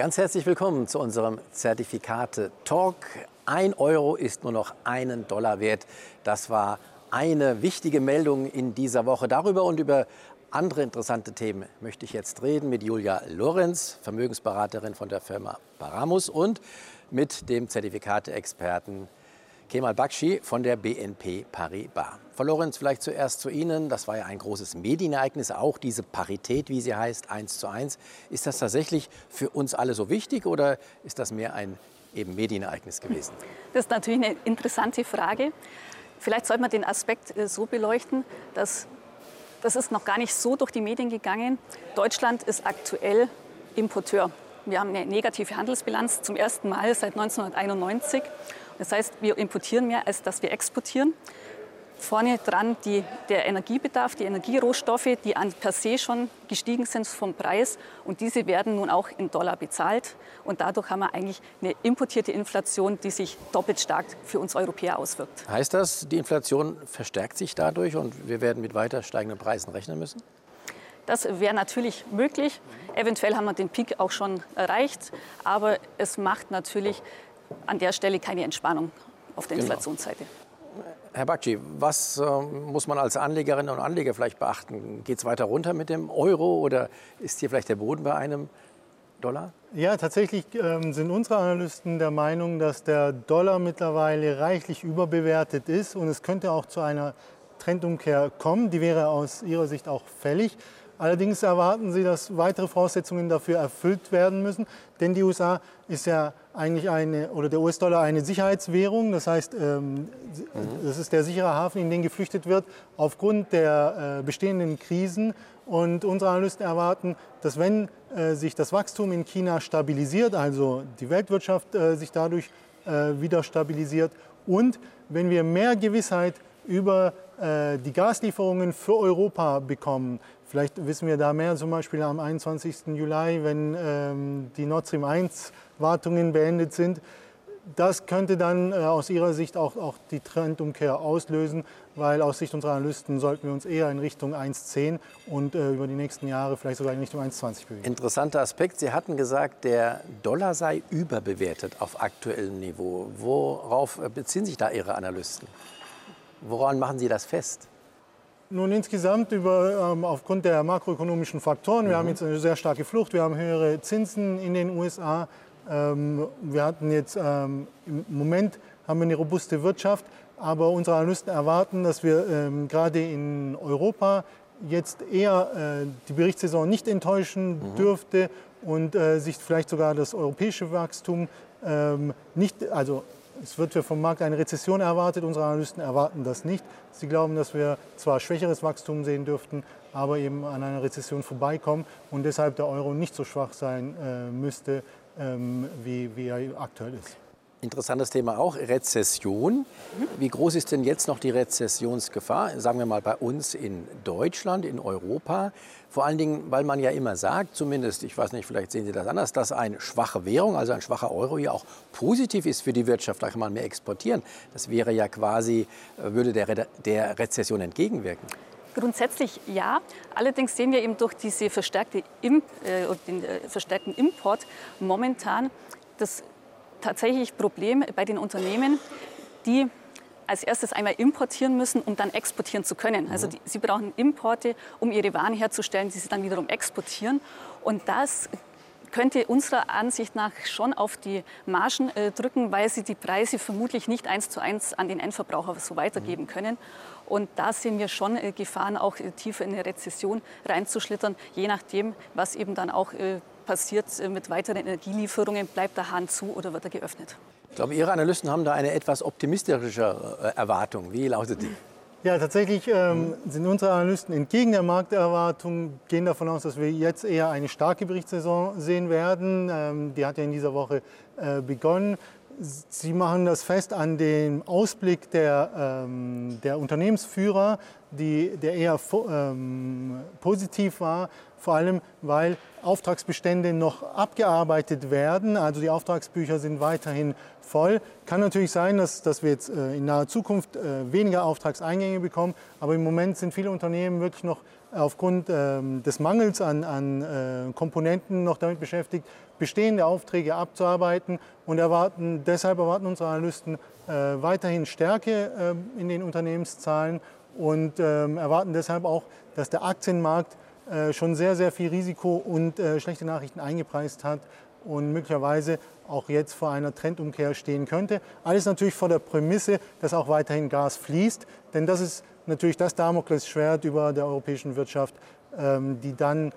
Ganz herzlich willkommen zu unserem Zertifikate-Talk. Ein Euro ist nur noch einen Dollar wert. Das war eine wichtige Meldung in dieser Woche. Darüber und über andere interessante Themen möchte ich jetzt reden mit Julia Lorenz, Vermögensberaterin von der Firma Paramus und mit dem Zertifikate-Experten Kemal Bakshi von der BNP Paribas. Frau Lorenz, vielleicht zuerst zu Ihnen. Das war ja ein großes Medienereignis, auch diese Parität, wie sie heißt, eins zu eins. Ist das tatsächlich für uns alle so wichtig oder ist das mehr ein eben Medienereignis gewesen? Das ist natürlich eine interessante Frage. Vielleicht sollte man den Aspekt äh, so beleuchten, dass das ist noch gar nicht so durch die Medien gegangen. Deutschland ist aktuell Importeur. Wir haben eine negative Handelsbilanz zum ersten Mal seit 1991. Das heißt, wir importieren mehr, als dass wir exportieren. Vorne dran die, der Energiebedarf, die Energierohstoffe, die an per se schon gestiegen sind vom Preis. Und diese werden nun auch in Dollar bezahlt. Und dadurch haben wir eigentlich eine importierte Inflation, die sich doppelt stark für uns Europäer auswirkt. Heißt das, die Inflation verstärkt sich dadurch und wir werden mit weiter steigenden Preisen rechnen müssen? Das wäre natürlich möglich. Eventuell haben wir den Peak auch schon erreicht. Aber es macht natürlich an der Stelle keine Entspannung auf der genau. Inflationsseite. Herr Bakci, was äh, muss man als Anlegerinnen und Anleger vielleicht beachten? Geht es weiter runter mit dem Euro oder ist hier vielleicht der Boden bei einem Dollar? Ja, tatsächlich ähm, sind unsere Analysten der Meinung, dass der Dollar mittlerweile reichlich überbewertet ist und es könnte auch zu einer Trendumkehr kommen. Die wäre aus Ihrer Sicht auch fällig. Allerdings erwarten Sie, dass weitere Voraussetzungen dafür erfüllt werden müssen, denn die USA ist ja eigentlich eine, oder der US-Dollar eine Sicherheitswährung. Das heißt, ähm, das ist der sichere Hafen, in den geflüchtet wird aufgrund der äh, bestehenden Krisen. Und unsere Analysten erwarten, dass wenn äh, sich das Wachstum in China stabilisiert, also die Weltwirtschaft äh, sich dadurch wieder stabilisiert und wenn wir mehr Gewissheit über die Gaslieferungen für Europa bekommen, Vielleicht wissen wir da mehr, zum Beispiel am 21. Juli, wenn ähm, die Nord Stream 1 Wartungen beendet sind. Das könnte dann äh, aus Ihrer Sicht auch, auch die Trendumkehr auslösen, weil aus Sicht unserer Analysten sollten wir uns eher in Richtung 1,10 und äh, über die nächsten Jahre vielleicht sogar in Richtung 1,20 bewegen. Interessanter Aspekt. Sie hatten gesagt, der Dollar sei überbewertet auf aktuellem Niveau. Worauf beziehen sich da Ihre Analysten? Woran machen Sie das fest? Nun insgesamt über, ähm, aufgrund der makroökonomischen Faktoren. Wir mhm. haben jetzt eine sehr starke Flucht, wir haben höhere Zinsen in den USA. Ähm, wir hatten jetzt ähm, im Moment haben wir eine robuste Wirtschaft, aber unsere Analysten erwarten, dass wir ähm, gerade in Europa jetzt eher äh, die Berichtssaison nicht enttäuschen mhm. dürfte und äh, sich vielleicht sogar das europäische Wachstum ähm, nicht, also es wird vom Markt eine Rezession erwartet. Unsere Analysten erwarten das nicht. Sie glauben, dass wir zwar schwächeres Wachstum sehen dürften, aber eben an einer Rezession vorbeikommen und deshalb der Euro nicht so schwach sein äh, müsste, ähm, wie, wie er aktuell ist. Interessantes Thema auch, Rezession. Wie groß ist denn jetzt noch die Rezessionsgefahr, sagen wir mal bei uns in Deutschland, in Europa? Vor allen Dingen, weil man ja immer sagt, zumindest, ich weiß nicht, vielleicht sehen Sie das anders, dass eine schwache Währung, also ein schwacher Euro ja auch positiv ist für die Wirtschaft, da kann man mehr exportieren. Das wäre ja quasi, äh, würde der, Re der Rezession entgegenwirken. Grundsätzlich ja. Allerdings sehen wir eben durch diese verstärkte Im, äh, den äh, verstärkten Import momentan das tatsächlich Problem bei den Unternehmen, die als erstes einmal importieren müssen, um dann exportieren zu können. Also die, sie brauchen Importe, um ihre Waren herzustellen, die sie dann wiederum exportieren. Und das könnte unserer Ansicht nach schon auf die Margen äh, drücken, weil sie die Preise vermutlich nicht eins zu eins an den Endverbraucher so weitergeben können. Und da sehen wir schon äh, Gefahren, auch äh, tiefer in eine Rezession reinzuschlittern, je nachdem, was eben dann auch äh, passiert äh, mit weiteren Energielieferungen? Bleibt der Hahn zu oder wird er geöffnet? Ich glaube, Ihre Analysten haben da eine etwas optimistischere äh, Erwartung. Wie lautet die? Ja, tatsächlich ähm, sind unsere Analysten entgegen der Markterwartung, gehen davon aus, dass wir jetzt eher eine starke Berichtssaison sehen werden. Ähm, die hat ja in dieser Woche äh, begonnen. Sie machen das fest an dem Ausblick der, ähm, der Unternehmensführer, die, der eher ähm, positiv war, vor allem weil Auftragsbestände noch abgearbeitet werden. Also die Auftragsbücher sind weiterhin voll. Kann natürlich sein, dass, dass wir jetzt äh, in naher Zukunft äh, weniger Auftragseingänge bekommen, aber im Moment sind viele Unternehmen wirklich noch aufgrund ähm, des Mangels an, an äh, Komponenten noch damit beschäftigt, bestehende Aufträge abzuarbeiten und erwarten, deshalb erwarten unsere Analysten weiterhin Stärke äh, in den Unternehmenszahlen und ähm, erwarten deshalb auch, dass der Aktienmarkt schon sehr, sehr viel Risiko und äh, schlechte Nachrichten eingepreist hat und möglicherweise auch jetzt vor einer Trendumkehr stehen könnte. Alles natürlich vor der Prämisse, dass auch weiterhin Gas fließt, denn das ist natürlich das Damoklesschwert über der europäischen Wirtschaft, ähm, die dann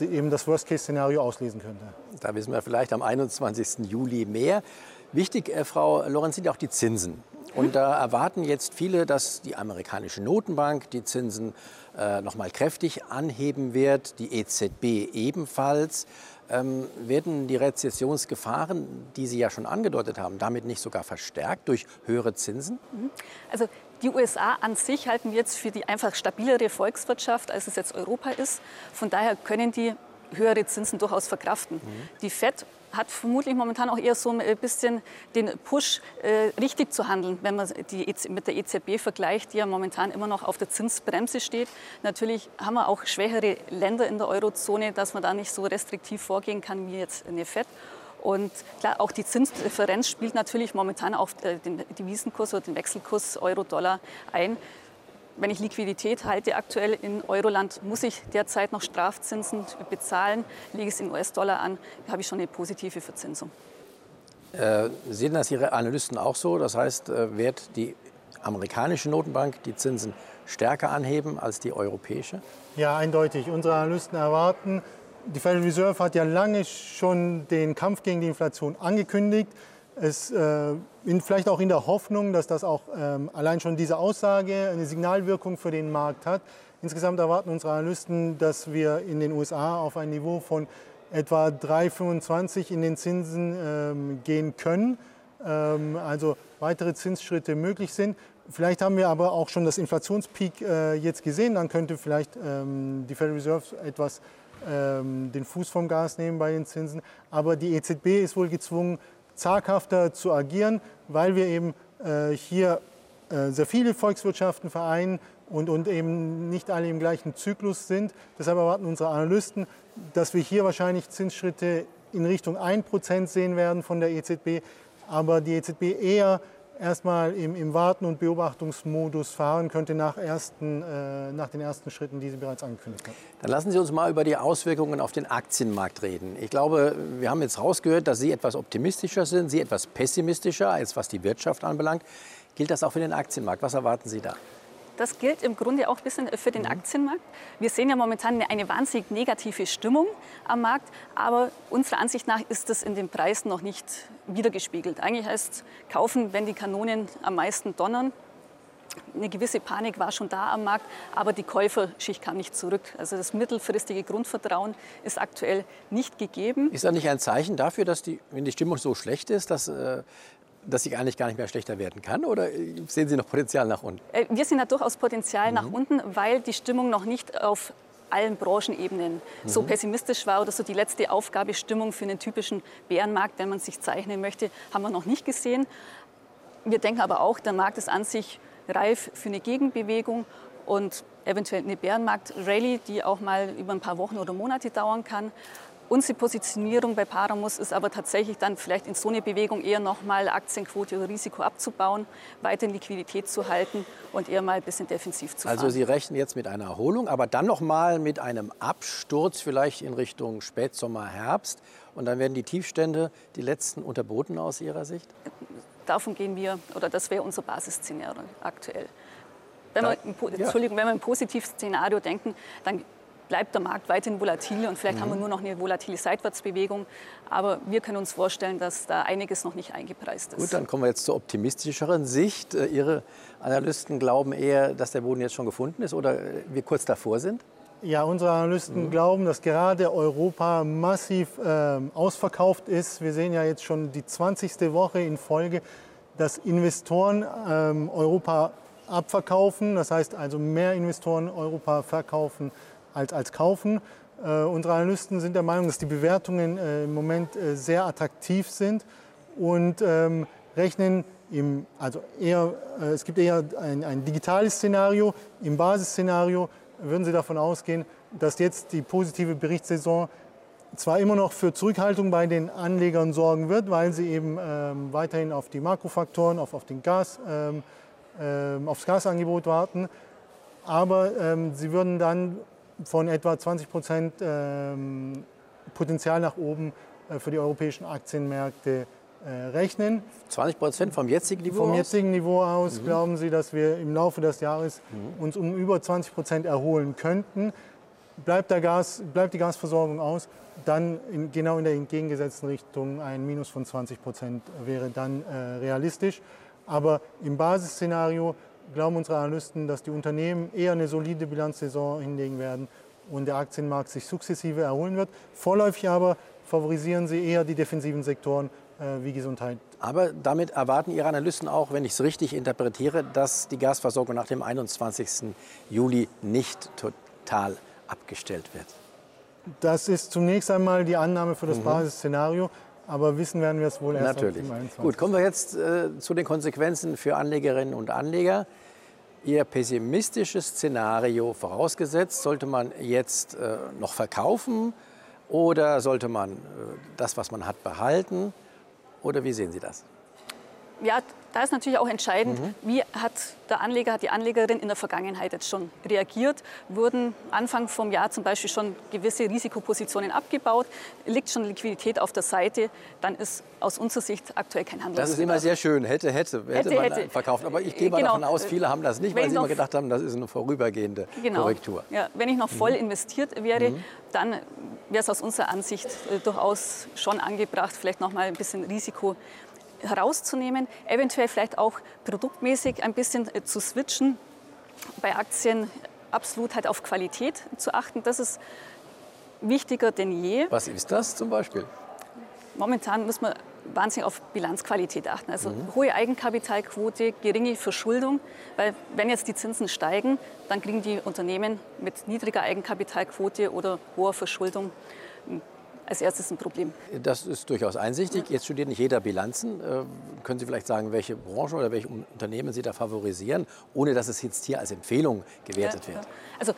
eben das Worst-Case-Szenario auslesen könnte. Da wissen wir vielleicht am 21. Juli mehr. Wichtig, äh, Frau Lorenz, sind ja auch die Zinsen. Und da erwarten jetzt viele, dass die amerikanische Notenbank die Zinsen äh, noch mal kräftig anheben wird, die EZB ebenfalls. Ähm, werden die Rezessionsgefahren, die Sie ja schon angedeutet haben, damit nicht sogar verstärkt durch höhere Zinsen? Mhm. Also die USA an sich halten wir jetzt für die einfach stabilere Volkswirtschaft, als es jetzt Europa ist. Von daher können die höhere Zinsen durchaus verkraften. Mhm. Die Fed hat vermutlich momentan auch eher so ein bisschen den Push, äh, richtig zu handeln, wenn man die EZ mit der EZB vergleicht, die ja momentan immer noch auf der Zinsbremse steht. Natürlich haben wir auch schwächere Länder in der Eurozone, dass man da nicht so restriktiv vorgehen kann wie jetzt eine FED. Und klar, auch die Zinsdifferenz spielt natürlich momentan auf äh, den Devisenkurs oder den Wechselkurs Euro-Dollar ein wenn ich Liquidität halte aktuell in Euroland, muss ich derzeit noch Strafzinsen bezahlen. Lege ich es in US-Dollar an, habe ich schon eine positive Verzinsung. Äh, sehen das Ihre Analysten auch so? Das heißt, äh, wird die amerikanische Notenbank die Zinsen stärker anheben als die europäische? Ja, eindeutig. Unsere Analysten erwarten, die Federal Reserve hat ja lange schon den Kampf gegen die Inflation angekündigt. Es, äh, in, vielleicht auch in der Hoffnung, dass das auch ähm, allein schon diese Aussage eine Signalwirkung für den Markt hat. Insgesamt erwarten unsere Analysten, dass wir in den USA auf ein Niveau von etwa 3,25 in den Zinsen ähm, gehen können. Ähm, also weitere Zinsschritte möglich sind. Vielleicht haben wir aber auch schon das Inflationspeak äh, jetzt gesehen. Dann könnte vielleicht ähm, die Federal Reserve etwas ähm, den Fuß vom Gas nehmen bei den Zinsen. Aber die EZB ist wohl gezwungen, zaghafter zu agieren, weil wir eben äh, hier äh, sehr viele Volkswirtschaften vereinen und, und eben nicht alle im gleichen Zyklus sind. Deshalb erwarten unsere Analysten, dass wir hier wahrscheinlich Zinsschritte in Richtung 1% sehen werden von der EZB, aber die EZB eher erstmal im, im Warten- und Beobachtungsmodus fahren könnte nach, ersten, äh, nach den ersten Schritten, die sie bereits angekündigt hat. Dann lassen Sie uns mal über die Auswirkungen auf den Aktienmarkt reden. Ich glaube, wir haben jetzt rausgehört, dass Sie etwas optimistischer sind, Sie etwas pessimistischer, als was die Wirtschaft anbelangt. Gilt das auch für den Aktienmarkt? Was erwarten Sie da? Das gilt im Grunde auch ein bisschen für den mhm. Aktienmarkt. Wir sehen ja momentan eine wahnsinnig negative Stimmung am Markt, aber unserer Ansicht nach ist das in den Preisen noch nicht wiedergespiegelt. Eigentlich heißt kaufen, wenn die Kanonen am meisten donnern. Eine gewisse Panik war schon da am Markt, aber die Käuferschicht kam nicht zurück. Also das mittelfristige Grundvertrauen ist aktuell nicht gegeben. Ist das nicht ein Zeichen dafür, dass die, wenn die Stimmung so schlecht ist, dass äh, dass sie eigentlich gar nicht mehr schlechter werden kann? Oder sehen Sie noch Potenzial nach unten? Äh, wir sehen da durchaus Potenzial mhm. nach unten, weil die Stimmung noch nicht auf allen Branchenebenen mhm. so pessimistisch war oder so die letzte Aufgabestimmung für einen typischen Bärenmarkt, wenn man sich zeichnen möchte, haben wir noch nicht gesehen. Wir denken aber auch, der Markt ist an sich reif für eine Gegenbewegung und eventuell eine Bärenmarkt-Rallye, die auch mal über ein paar Wochen oder Monate dauern kann. Unsere Positionierung bei Paramus ist aber tatsächlich dann vielleicht in so eine Bewegung eher nochmal Aktienquote oder Risiko abzubauen, weiter Liquidität zu halten und eher mal ein bisschen defensiv zu also fahren. Also Sie rechnen jetzt mit einer Erholung, aber dann nochmal mit einem Absturz vielleicht in Richtung Spätsommer, Herbst und dann werden die Tiefstände, die letzten, unterboten aus Ihrer Sicht? Davon gehen wir, oder das wäre unser Basisszenario aktuell. Wenn wir, Entschuldigung, wenn wir im Positivszenario denken, dann bleibt der Markt weiterhin volatil und vielleicht mhm. haben wir mhm. nur noch eine volatile Seitwärtsbewegung. Aber wir können uns vorstellen, dass da einiges noch nicht eingepreist ist. Gut, dann kommen wir jetzt zur optimistischeren Sicht. Äh, Ihre Analysten glauben eher, dass der Boden jetzt schon gefunden ist oder wir kurz davor sind? Ja, unsere Analysten mhm. glauben, dass gerade Europa massiv äh, ausverkauft ist. Wir sehen ja jetzt schon die 20. Woche in Folge, dass Investoren ähm, Europa abverkaufen. Das heißt also mehr Investoren Europa verkaufen als, als kaufen. Äh, unsere Analysten sind der Meinung, dass die Bewertungen äh, im Moment äh, sehr attraktiv sind und ähm, rechnen im, also eher, äh, es gibt eher ein, ein digitales Szenario. Im Basisszenario würden Sie davon ausgehen, dass jetzt die positive Berichtssaison zwar immer noch für Zurückhaltung bei den Anlegern sorgen wird, weil sie eben ähm, weiterhin auf die Makrofaktoren, auf, auf den Gas, ähm, ähm, aufs Gasangebot warten, aber ähm, sie würden dann von etwa 20 Prozent ähm, Potenzial nach oben äh, für die europäischen Aktienmärkte äh, rechnen. 20 Prozent vom jetzigen Niveau Vom aus? jetzigen Niveau aus mhm. glauben Sie, dass wir im Laufe des Jahres mhm. uns um über 20 Prozent erholen könnten. Bleibt, der Gas, bleibt die Gasversorgung aus, dann in, genau in der entgegengesetzten Richtung ein Minus von 20 Prozent wäre dann äh, realistisch. Aber im Basisszenario glauben unsere Analysten, dass die Unternehmen eher eine solide Bilanzsaison hinlegen werden und der Aktienmarkt sich sukzessive erholen wird. Vorläufig aber favorisieren sie eher die defensiven Sektoren äh, wie Gesundheit. Aber damit erwarten Ihre Analysten auch, wenn ich es richtig interpretiere, dass die Gasversorgung nach dem 21. Juli nicht total abgestellt wird. Das ist zunächst einmal die Annahme für das mhm. Basisszenario. Aber wissen werden wir es wohl erst Natürlich. Gut, kommen wir jetzt äh, zu den Konsequenzen für Anlegerinnen und Anleger. Ihr pessimistisches Szenario vorausgesetzt, sollte man jetzt äh, noch verkaufen oder sollte man äh, das, was man hat, behalten? Oder wie sehen Sie das? Ja, da ist natürlich auch entscheidend, mhm. wie hat der Anleger, hat die Anlegerin in der Vergangenheit jetzt schon reagiert. Wurden Anfang vom Jahr zum Beispiel schon gewisse Risikopositionen abgebaut? Liegt schon Liquidität auf der Seite? Dann ist aus unserer Sicht aktuell kein Handel. Das ist immer sehr schön. Hätte, hätte, hätte, hätte man hätte. verkauft. Aber ich gehe mal genau. davon aus, viele haben das nicht, weil sie immer gedacht haben, das ist eine vorübergehende genau. Korrektur. Ja, wenn ich noch voll mhm. investiert wäre, mhm. dann wäre es aus unserer Ansicht äh, durchaus schon angebracht, vielleicht noch mal ein bisschen Risiko herauszunehmen, eventuell vielleicht auch produktmäßig ein bisschen äh, zu switchen, bei Aktien absolut halt auf Qualität zu achten. Das ist wichtiger denn je. Was ist das zum Beispiel? Momentan muss man wahnsinnig auf Bilanzqualität achten. Also mhm. hohe Eigenkapitalquote, geringe Verschuldung, weil wenn jetzt die Zinsen steigen, dann kriegen die Unternehmen mit niedriger Eigenkapitalquote oder hoher Verschuldung als erstes ein Problem. Das ist durchaus einsichtig. Jetzt studiert nicht jeder Bilanzen. Äh, können Sie vielleicht sagen, welche Branchen oder welche Unternehmen Sie da favorisieren, ohne dass es jetzt hier als Empfehlung gewertet ja, wird? Ja. Also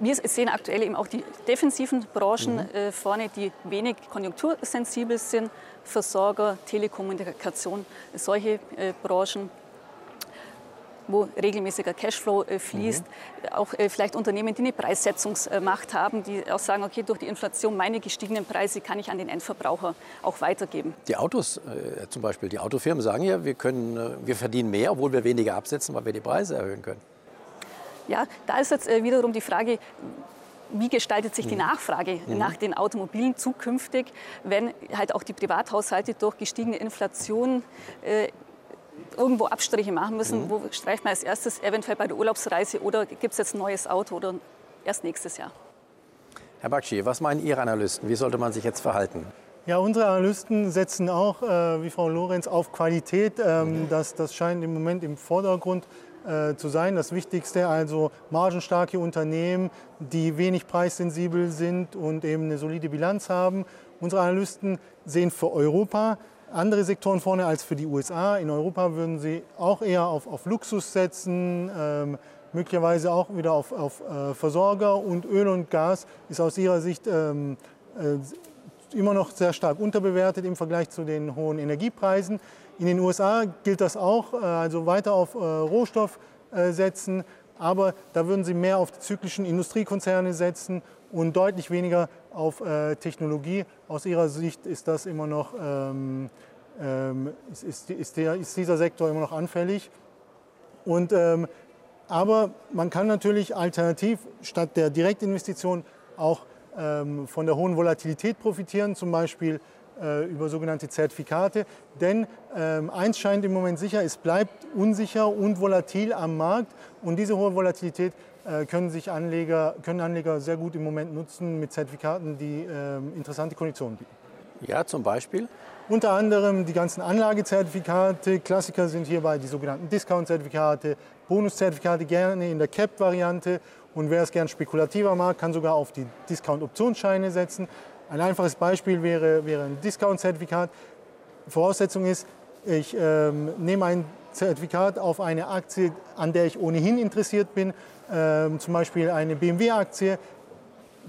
wir sehen aktuell eben auch die defensiven Branchen mhm. äh, vorne, die wenig konjunktursensibel sind. Versorger, Telekommunikation, solche äh, Branchen wo regelmäßiger Cashflow äh, fließt. Mhm. Auch äh, vielleicht Unternehmen, die eine Preissetzungsmacht haben, die auch sagen, okay, durch die Inflation meine gestiegenen Preise kann ich an den Endverbraucher auch weitergeben. Die Autos äh, zum Beispiel, die Autofirmen sagen ja, wir, können, wir verdienen mehr, obwohl wir weniger absetzen, weil wir die Preise erhöhen können. Ja, da ist jetzt wiederum die Frage, wie gestaltet sich die mhm. Nachfrage mhm. nach den Automobilen zukünftig, wenn halt auch die Privathaushalte durch gestiegene Inflation äh, irgendwo Abstriche machen müssen. Mhm. Wo streicht man als erstes eventuell bei der Urlaubsreise oder gibt es jetzt ein neues Auto oder erst nächstes Jahr? Herr Bakshi, was meinen Ihre Analysten? Wie sollte man sich jetzt verhalten? Ja, unsere Analysten setzen auch, äh, wie Frau Lorenz, auf Qualität. Ähm, mhm. das, das scheint im Moment im Vordergrund äh, zu sein. Das Wichtigste also margenstarke Unternehmen, die wenig preissensibel sind und eben eine solide Bilanz haben. Unsere Analysten sehen für Europa andere Sektoren vorne als für die USA. In Europa würden sie auch eher auf, auf Luxus setzen, ähm, möglicherweise auch wieder auf, auf äh, Versorger und Öl und Gas ist aus ihrer Sicht ähm, äh, immer noch sehr stark unterbewertet im Vergleich zu den hohen Energiepreisen. In den USA gilt das auch, äh, also weiter auf äh, Rohstoff äh, setzen, aber da würden sie mehr auf die zyklischen Industriekonzerne setzen und deutlich weniger auf äh, Technologie. Aus Ihrer Sicht ist das immer noch, ähm, ähm, ist, ist, ist, der, ist, dieser Sektor immer noch anfällig. Und, ähm, aber man kann natürlich alternativ statt der Direktinvestition auch ähm, von der hohen Volatilität profitieren, zum Beispiel über sogenannte Zertifikate. Denn ähm, eins scheint im Moment sicher, es bleibt unsicher und volatil am Markt. Und diese hohe Volatilität äh, können sich Anleger, können Anleger sehr gut im Moment nutzen mit Zertifikaten, die äh, interessante Konditionen bieten. Ja, zum Beispiel? Unter anderem die ganzen Anlagezertifikate. Klassiker sind hierbei die sogenannten Discount-Zertifikate, Bonuszertifikate gerne in der Cap-Variante. Und wer es gern spekulativer mag, kann sogar auf die Discount-Optionsscheine setzen. Ein einfaches Beispiel wäre, wäre ein Discount-Zertifikat. Voraussetzung ist, ich ähm, nehme ein Zertifikat auf eine Aktie, an der ich ohnehin interessiert bin, ähm, zum Beispiel eine BMW-Aktie,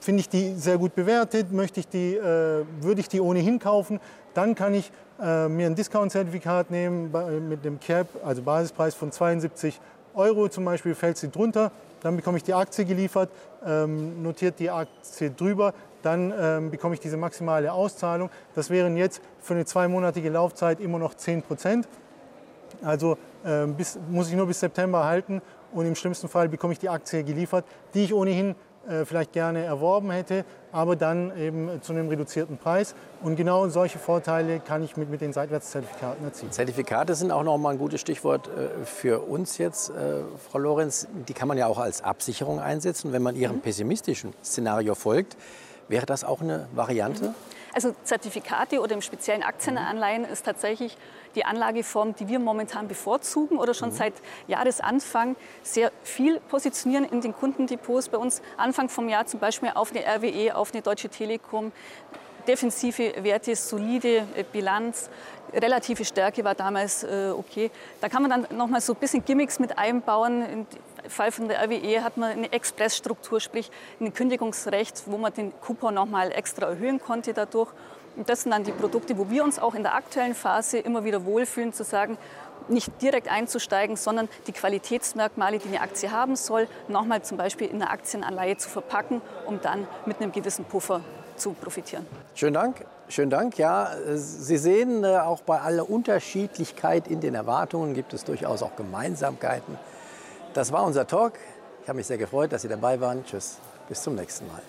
finde ich die sehr gut bewertet, möchte ich die, äh, würde ich die ohnehin kaufen, dann kann ich äh, mir ein Discount-Zertifikat nehmen mit dem Cap, also Basispreis von 72 Euro zum Beispiel, fällt sie drunter, dann bekomme ich die Aktie geliefert, ähm, notiert die Aktie drüber, dann ähm, bekomme ich diese maximale Auszahlung. Das wären jetzt für eine zweimonatige Laufzeit immer noch 10 Prozent. Also ähm, bis, muss ich nur bis September halten und im schlimmsten Fall bekomme ich die Aktie geliefert, die ich ohnehin vielleicht gerne erworben hätte, aber dann eben zu einem reduzierten Preis. Und genau solche Vorteile kann ich mit, mit den Seitwärtszertifikaten erzielen. Zertifikate sind auch noch mal ein gutes Stichwort äh, für uns jetzt, äh, Frau Lorenz. Die kann man ja auch als Absicherung einsetzen. Wenn man Ihrem mhm. pessimistischen Szenario folgt, wäre das auch eine Variante? Also Zertifikate oder im speziellen Aktienanleihen ist tatsächlich die Anlageform, die wir momentan bevorzugen oder schon mhm. seit Jahresanfang sehr viel positionieren in den Kundendepots bei uns. Anfang vom Jahr zum Beispiel auf eine RWE, auf eine Deutsche Telekom, defensive Werte, solide äh, Bilanz, relative Stärke war damals äh, okay. Da kann man dann noch mal so ein bisschen Gimmicks mit einbauen. Im Fall von der RWE hat man eine Expressstruktur, sprich ein Kündigungsrecht, wo man den Coupon noch mal extra erhöhen konnte dadurch. Und das sind dann die Produkte, wo wir uns auch in der aktuellen Phase immer wieder wohlfühlen, zu sagen, nicht direkt einzusteigen, sondern die Qualitätsmerkmale, die eine Aktie haben soll, nochmal zum Beispiel in eine Aktienanleihe zu verpacken, um dann mit einem gewissen Puffer zu profitieren. Schönen Dank. Schönen Dank. Ja, Sie sehen, äh, auch bei aller Unterschiedlichkeit in den Erwartungen gibt es durchaus auch Gemeinsamkeiten. Das war unser Talk. Ich habe mich sehr gefreut, dass Sie dabei waren. Tschüss, bis zum nächsten Mal.